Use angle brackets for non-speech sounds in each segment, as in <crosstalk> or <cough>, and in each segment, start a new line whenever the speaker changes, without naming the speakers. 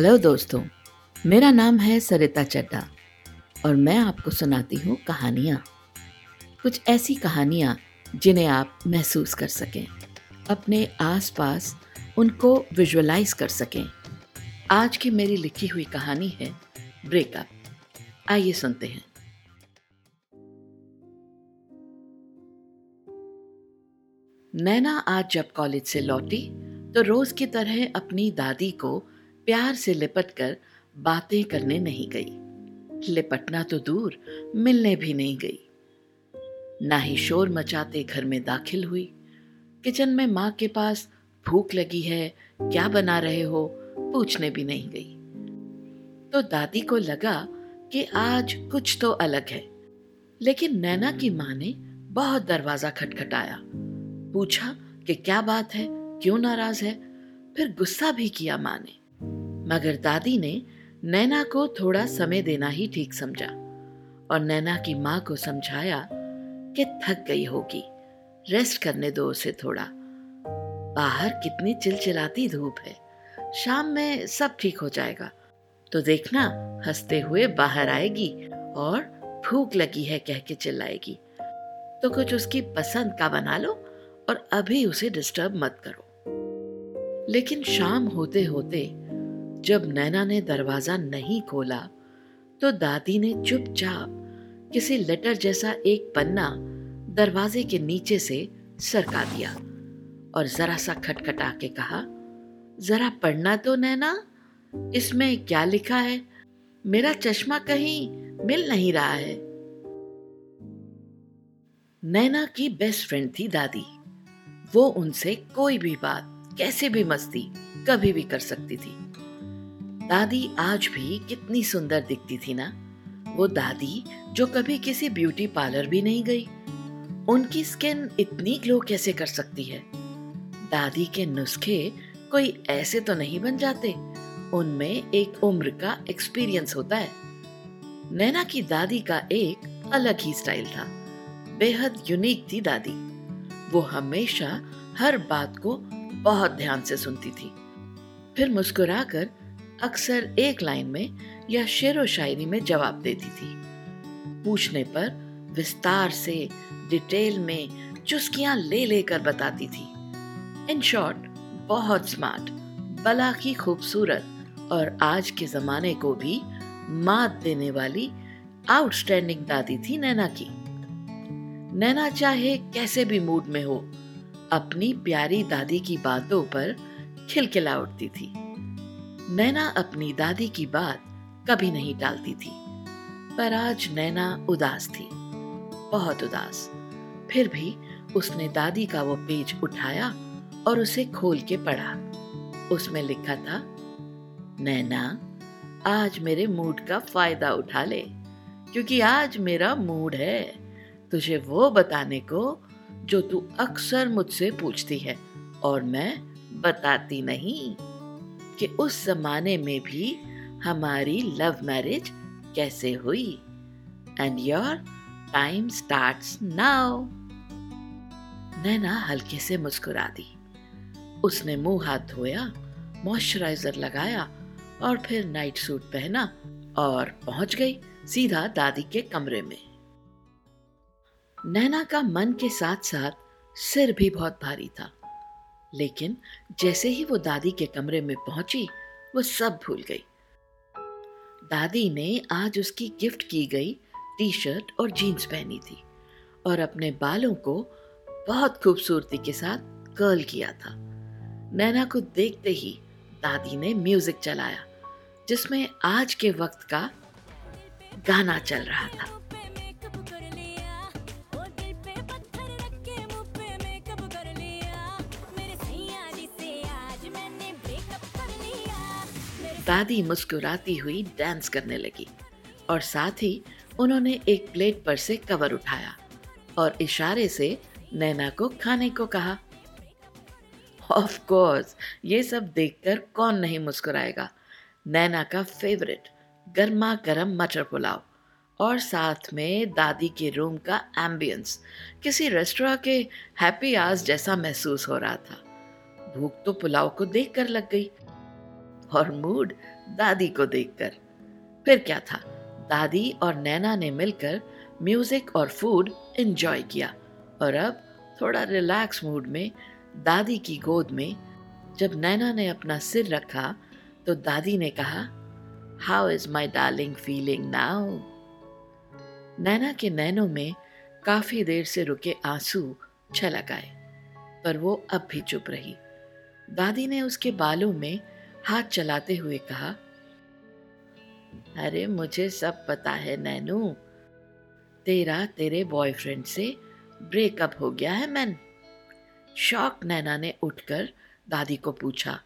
Hello दोस्तों, मेरा नाम है सरिता चड्डा और मैं आपको सुनाती हूँ कहानियाँ। कुछ ऐसी कहानियाँ जिन्हें आप महसूस कर सकें, अपने आसपास उनको विजुअलाइज कर सकें। आज की मेरी लिखी हुई कहानी है ब्रेकअप। आइए सुनते हैं। नैना आज जब कॉलेज से लौटी तो रोज की तरह अपनी दादी को प्यार से लिपट कर बातें करने नहीं गई। लिपटना तो दूर मिलने भी नहीं गई। ना ही शोर मचाते घर में दाखिल हुई। किचन में माँ के पास भूख लगी है, क्या बना रहे हो? पूछने भी नहीं गई। तो दादी को लगा कि आज कुछ तो अलग है। लेकिन नैना की माँ ने बहुत दरवाज़ा खटखटाया। पूछा कि क्या बात है? क्यों नाराज़ है? फिर गुस्सा भी किया माँ ने। मगर दादी ने नैना को थोड़ा समय देना ही ठीक समझा और नैना की माँ को समझाया कि थक गई होगी रेस्ट करने दो उसे थोड़ा। बाहर कितनी चिलचिलाती धूप है, शाम में सब ठीक हो जाएगा। तो देखना, हँसते हुए बाहर आएगी और भूख लगी है कह के चिल्लाएगी। तो कुछ उसकी पसंद का बना लो और अभी उसे डिस्टर्ब मत करो। लेकिन शाम होते होते जब नैना ने दरवाज़ा नहीं खोला तो दादी ने चुपचाप किसी लेटर जैसा एक पन्ना दरवाजे के नीचे से सरका दिया और जरा सा खटखटा के कहा, जरा पढ़ना तो नैना, इसमें क्या लिखा है? मेरा चश्मा कहीं मिल नहीं रहा है. नैना की बेस्ट फ्रेंड थी दादी। वो उनसे कोई भी बात, कैसे भी मस्ती कभी भी कर सकती थी। दादी आज भी कितनी सुंदर दिखती थी ना। वो दादी, जो कभी किसी ब्यूटी पार्लर भी नहीं गई। उनकी स्किन इतनी ग्लो कैसे कर सकती है? दादी के नुस्खे कोई ऐसे तो नहीं बन जाते। उनमें एक उम्र का एक्सपीरियंस होता है। नैना की दादी का एक अलग ही स्टाइल था। बेहद यूनिक थी दादी। वो हमेशा हर बात को बहुत ध्यान से सुनती थी। फिर मुस्कुराकर अक्सर एक लाइन में या शेर व शायरी में जवाब देती थी। पूछने पर विस्तार से, डिटेल में चुस्कियाँ ले लेकर बताती थी। इन शॉर्ट, बहुत स्मार्ट बला की खूबसूरत और आज के जमाने को भी मात देने वाली आउटस्टैंडिंग दादी थी नैना की। नैना चाहे कैसे भी मूड में हो, अपनी प्यारी दादी की बातों पर खिलखिला उठती थी। नैना अपनी दादी की बात कभी नहीं टालती थी, पर आज नैना उदास थी, बहुत उदास। फिर भी उसने दादी का वो पेज उठाया और उसे खोल के पढ़ा। उसमें लिखा था, नैना, आज मेरे मूड का फ़ायदा उठा ले, क्योंकि आज मेरा मूड है। तुझे वो बताने को जो तू अक्सर मुझसे पूछती है और मैं बताती नहीं। कि उस जमाने में भी हमारी लव मैरिज कैसे हुई? And your time starts now Naina हल्के से मुस्कुरा दी। उसने मुँह हाथ धोया मॉइस्चराइजर लगाया और फिर नाइट सूट पहना और पहुँच गई सीधा दादी के कमरे में। नैना का मन के साथ साथ सिर भी बहुत भारी था। लेकिन जैसे ही वो दादी के कमरे में पहुँची, वो सब भूल गई। दादी ने आज उसकी गिफ्ट की गई टी शर्ट और जीन्स पहनी थी और अपने बालों को बहुत खूबसूरती के साथ कर्ल किया था। नैना को देखते ही दादी ने म्यूज़िक चलाया, जिसमें आज के वक्त का गाना चल रहा था। दादी मुस्कुराती हुई डांस करने लगी और साथ ही उन्होंने एक प्लेट पर से कवर उठाया और इशारे से नैना को खाने को कहा। ऑफ़ कोर्स ये सब देखकर कौन नहीं मुस्कुराएगा? नैना का फेवरेट गर्मा गर्म मटर पुलाव और साथ में दादी के रूम का एम्बियंस किसी रेस्टोरेंट के हैप्पी आवर्स जैसा महसूस हो रहा था। भूख तो पुलाव को देखकर लग गई। और मूड दादी को देखकर। फिर क्या था? दादी और नैना ने मिलकर म्यूज़िक और फ़ूड एंजॉय किया। और अब थोड़ा रिलैक्स मूड में, दादी की गोद में, जब नैना ने अपना सिर रखा तो दादी ने कहा how is my darling feeling now Naina के नैनों में काफ़ी देर से रुके आँसू छलक आए, पर वो अब भी चुप रही। दादी ने उसके बालों में हाथ चलाते हुए कहा, अरे, मुझे सब पता है, नैनू। तेरा, तेरे बॉयफ्रेंड से ब्रेकअप हो गया है, मैन। शौक नैना ने उठकर दादी को पूछा,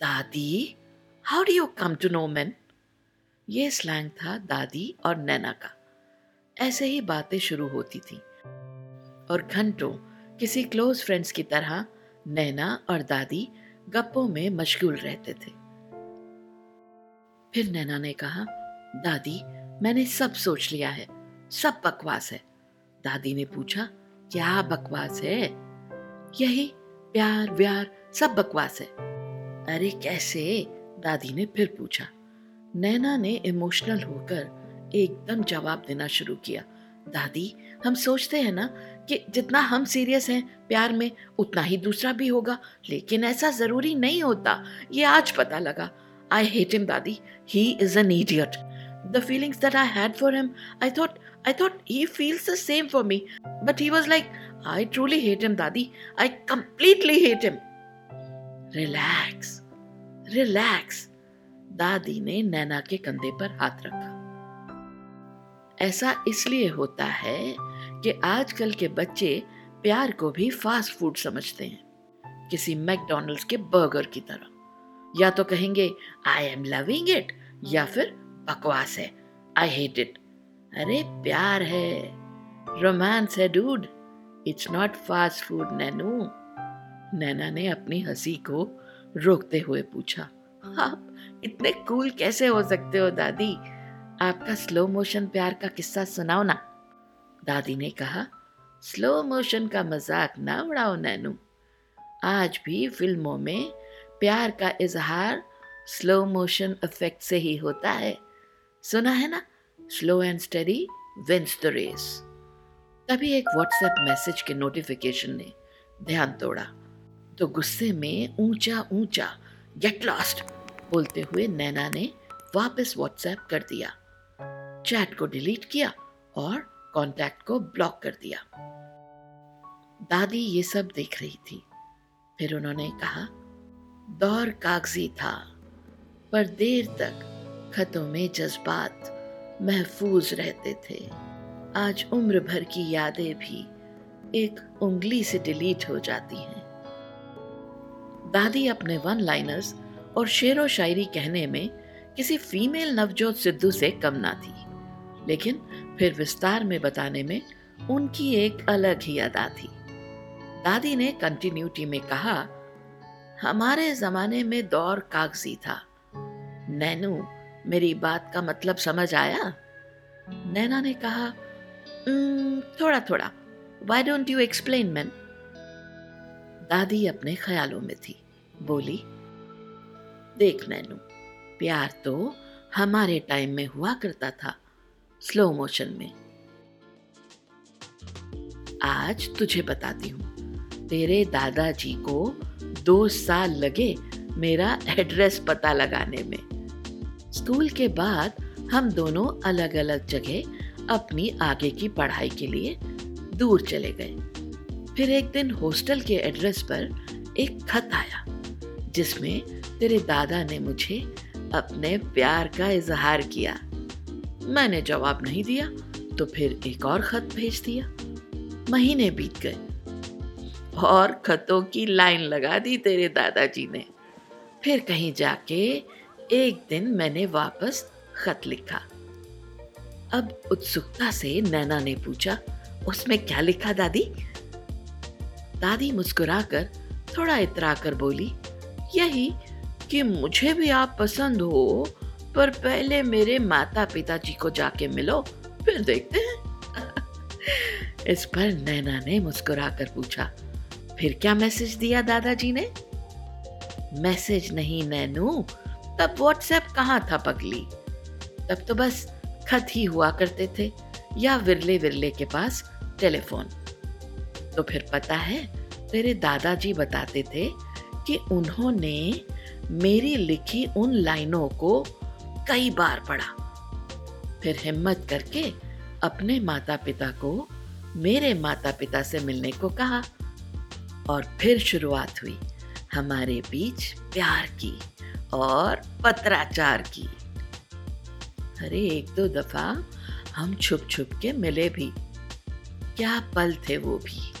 दादी how do you come to know man? ये स्लैंग था दादी और नैना का। ऐसे ही बातें शुरू होती थी और घंटों किसी क्लोज फ्रेंड्स की तरह नैना और दादी गप्पों में मशगूल रहते थे। फिर नैना ने कहा, दादी, मैंने सब सोच लिया है, सब बकवास है। दादी ने पूछा, क्या बकवास है? यही, प्यार, व्यार, सब बकवास है। अरे कैसे? दादी ने फिर पूछा। नैना ने इमोशनल होकर एकदम जवाब देना शुरू किया, दादी, हम सोचते हैं ना कि जितना हम सीरियस हैं प्यार में, उतना ही दूसरा भी होगा। लेकिन ऐसा ज़रूरी नहीं होता। ये आज पता लगा। आई हेट हिम दादी। He is an idiot the feelings that I had for him I thought I thought he feels the same for me but he was like I truly hate him दादी। I completely hate him relax relax दादी ने नैना के कंधे पर हाथ रखा। ऐसा इसलिए होता है कि आजकल के बच्चे प्यार को भी फास्ट फ़ूड समझते हैं। किसी मैकडोनल्ड्स के बर्गर की तरह। या तो कहेंगे आई एम लविंग इट या फिर, बकवास है आई हेट इट अरे, प्यार है। रोमांस है dude it's not fast food Nainu. Naina ने अपनी हँसी को रोकते हुए पूछा, आप इतने कूल कैसे हो सकते हो, दादी? आपका स्लो मोशन प्यार का किस्सा सुनाओ ना। दादी ने कहा स्लो मोशन का मज़ाक ना उड़ाओ नैनू। आज भी फ़िल्मों में प्यार का इजहार स्लो मोशन इफ़ेक्ट से ही होता है। सुना है ना? Slow and steady wins the race तभी एक व्हाट्सएप मैसेज के नोटिफिकेशन ने ध्यान तोड़ा। तो गुस्से में ऊँचा ऊँचा गेट लॉस्ट बोलते हुए नैना ने वापस व्हाट्सएप कर दिया। चैट को डिलीट किया और कांटेक्ट को ब्लॉक कर दिया। दादी ये सब देख रही थी। फिर उन्होंने कहा, दौर कागज़ी था, पर देर तक खतों में जज्बात महफूज रहते थे। आज उम्र भर की यादें भी एक उंगली से डिलीट हो जाती हैं। दादी अपने वन लाइनर्स और शेर शायरी कहने में किसी फीमेल नवजोत सिद्धू से कम ना थी। लेकिन फिर विस्तार में बताने में उनकी एक अलग ही अदा थी। दादी ने कंटिन्यूटी में कहा, हमारे जमाने में दौर कागज़ी था। नैनू, मेरी बात का मतलब समझ आया? नैना ने कहा थोड़ा थोड़ा why don't you explain man दादी अपने ख्यालों में थी। बोली, देख नैनू, प्यार तो हमारे टाइम में हुआ करता था। स्लो मोशन में। आज तुझे बताती हूँ। तेरे दादाजी को दो साल लगे मेरा एड्रेस पता लगाने में। स्कूल के बाद हम दोनों अलग अलग जगह अपनी आगे की पढ़ाई के लिए दूर चले गए। फिर एक दिन हॉस्टल के एड्रेस पर एक खत आया, जिसमें तेरे दादा ने मुझे अपने प्यार का इजहार किया। मैंने जवाब नहीं दिया तो फिर एक और खत भेज दिया। महीने बीत गए। और खतों की लाइन लगा दी तेरे दादाजी ने। फिर कहीं जाके एक दिन मैंने वापस खत लिखा। अब उत्सुकता से नैना ने पूछा, उसमें क्या लिखा दादी? दादी मुस्कुराकर थोड़ा इतरा कर बोली, यही कि मुझे भी आप पसंद हो पर पहले मेरे माता पिताजी को जाके मिलो, फिर देखते हैं। <laughs> इस पर नैना ने मुस्कुराकर पूछा, फिर क्या मैसेज दिया दादाजी ने? मैसेज नहीं नैनू, तब व्हाट्सएप कहाँ था पगली? तब तो बस खत ही हुआ करते थे, या विरले विरले के पास टेलीफोन। तो फिर पता है तेरे दादाजी बताते थे कि उन्होंने मेरी लिखी उन लाइनों को कई बार पढ़ा। फिर हिम्मत करके अपने माता पिता को मेरे माता पिता से मिलने को कहा और फिर शुरुआत हुई हमारे बीच प्यार की और पत्राचार की। अरे, एक दो दफ़ा हम छुप छुप के मिले भी। क्या पल थे वो भी।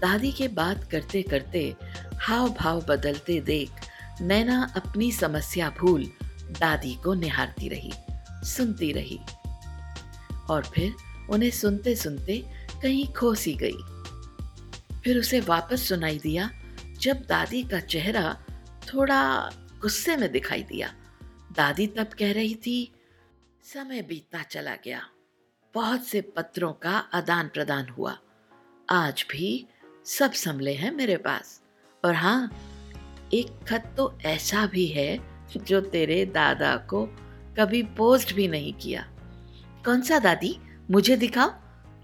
दादी के बात करते करते हाव भाव बदलते देख नैना अपनी समस्या भूल दादी को निहारती रही, सुनती रही। और फिर उन्हें सुनते सुनते कहीं खो सी गई। फिर उसे वापस सुनाई दिया, जब दादी का चेहरा थोड़ा गुस्से में दिखाई दिया। दादी तब कह रही थी, समय बीतता चला गया। बहुत से पत्रों का आदान प्रदान हुआ। आज भी सब संभले हैं मेरे पास। और हाँ एक खत तो ऐसा भी है जो तेरे दादा को कभी पोस्ट भी नहीं किया। कौन सा दादी? मुझे दिखाओ।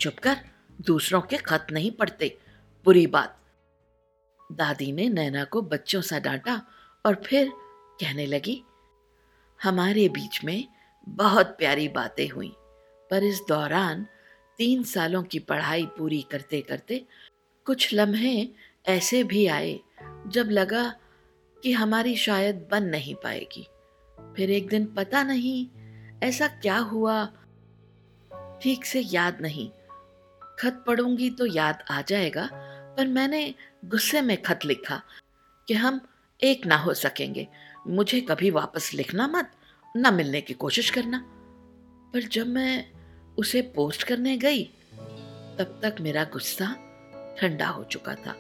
चुप कर। दूसरों के खत नहीं पढ़ते। बुरी बात। दादी ने नैना को बच्चों सा डांटा और फिर कहने लगी, हमारे बीच में बहुत प्यारी बातें हुई, पर इस दौरान तीन सालों की पढ़ाई पूरी करते करते कुछ लम्हे ऐसे भी आए जब लगा कि हमारी शायद बन नहीं पाएगी। फिर एक दिन पता नहीं, ऐसा क्या हुआ? ठीक से याद नहीं। खत पढ़ूँगी तो याद आ जाएगा, पर मैंने गुस्से में खत लिखा कि हम एक ना हो सकेंगे। मुझे कभी वापस लिखना मत, ना मिलने की कोशिश करना। पर जब मैं उसे पोस्ट करने गई, तब तक मेरा गुस्सा ठंडा हो चुका था।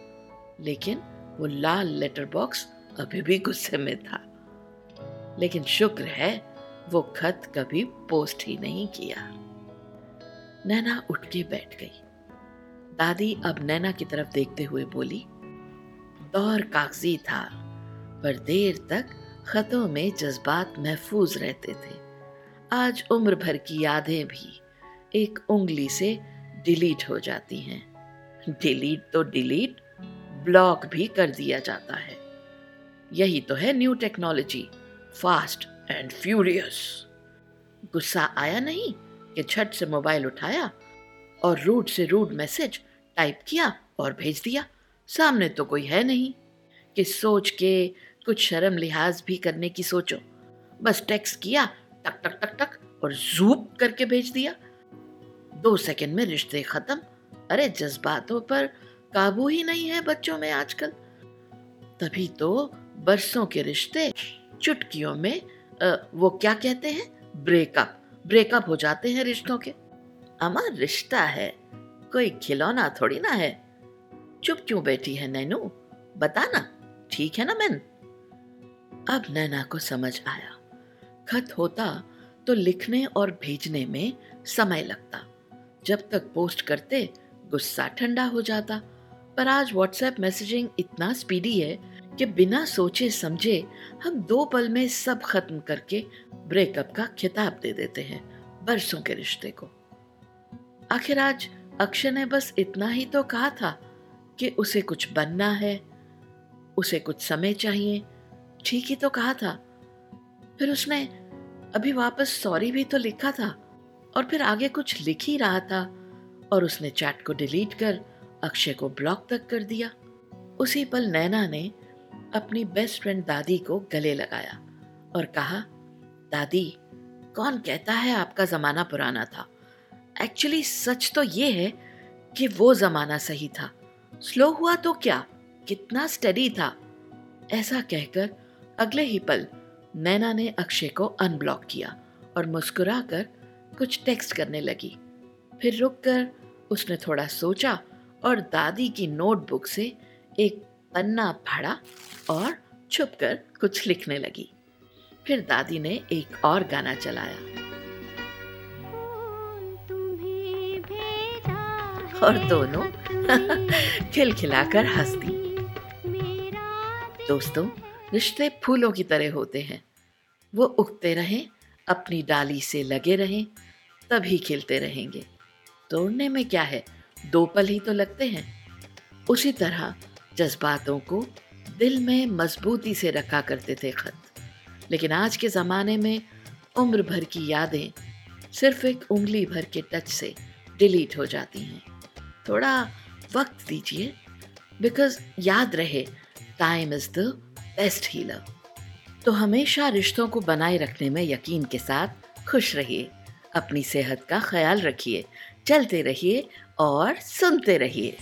लेकिन वो लाल लेटर बॉक्स अभी भी गुस्से में था। लेकिन शुक्र है, वो खत कभी पोस्ट ही नहीं किया। नैना उठ के बैठ गई। दादी अब नैना की तरफ़ देखते हुए बोली, दौर कागज़ी था, पर देर तक खतों में जज्बात महफूज रहते थे। आज उम्र भर की यादें भी एक उंगली से डिलीट हो जाती हैं। डिलीट तो डिलीट, ब्लॉक भी कर दिया जाता है। यही तो है new technology fast and furious गुस्सा आया नहीं कि छठ से मोबाइल उठाया और रूट से रूट मैसेज टाइप किया और भेज दिया। सामने तो कोई है नहीं कि सोच के कुछ शर्म लिहाज भी करने की सोचो। बस टेक्स्ट किया, टक टक टक टक और जूप करके भेज दिया। दो सेकंड में रिश्ते खत्म। अरे जज्बातों पर काबू ही नहीं है बच्चों में आजकल। तभी तो बरसों के रिश्ते चुटकियों में आ, वो क्या कहते हैं? ब्रेकअप। ब्रेकअप हो जाते हैं रिश्तों के। अमर रिश्ता है। कोई खिलौना थोड़ी ना है। चुप क्यों बैठी है नैनू? बताना ठीक है ना मैन अब नैना को समझ आया। खत होता तो लिखने और भेजने में समय लगता। जब तक पोस्ट करते गुस्सा ठंडा हो जाता। पर आज व्हाट्सएप मैसेजिंग इतना स्पीडी है कि बिना सोचे समझे हम दो पल में सब खत्म करके ब्रेकअप का खिताब दे देते हैं बरसों के रिश्ते को। आखिर आज अक्षय ने बस इतना ही तो कहा था कि उसे कुछ बनना है, उसे कुछ समय चाहिए। ठीक ही तो कहा था। फिर उसने अभी वापस सॉरी भी तो लिखा था और फिर आगे कुछ लिख ही रहा था और उसने चैट को डिलीट कर अक्षय को ब्लॉक तक कर दिया। उसी पल नैना ने अपनी बेस्ट फ्रेंड दादी को गले लगाया और कहा, दादी, कौन कहता है आपका जमाना पुराना था? एक्चुअली सच तो ये है कि वो जमाना सही था। स्लो हुआ तो क्या? कितना स्टडी था? ऐसा कहकर अगले ही पल नैना ने अक्षय को अनब्लॉक किया और मुस्कुराकर कुछ टेक्स्ट करने लगी। फिर रुककर उसने थोड़ा सोचा और दादी की नोटबुक से एक पन्ना फाड़ा और छुपकर कुछ लिखने लगी। फिर दादी ने एक और गाना चलाया। और दोनों <laughs> खिलखिलाकर हंसती। दोस्तों, रिश्ते फूलों की तरह होते हैं। वो उगते रहें, अपनी डाली से लगे रहें, तभी खिलते रहेंगे। तोड़ने में क्या है? दो पल ही तो लगते हैं। उसी तरह जज्बातों को दिल में मजबूती से रखा करते थे खत। लेकिन आज के ज़माने में उम्र भर की यादें सिर्फ़ एक उंगली भर के टच से डिलीट हो जाती हैं। थोड़ा वक्त दीजिए बिकॉज़ याद रहे time is the best healer तो हमेशा रिश्तों को बनाए रखने में यकीन के साथ खुश रहिए, अपनी सेहत का ख्याल रखिए, चलते रहिए और सुनते रहिए।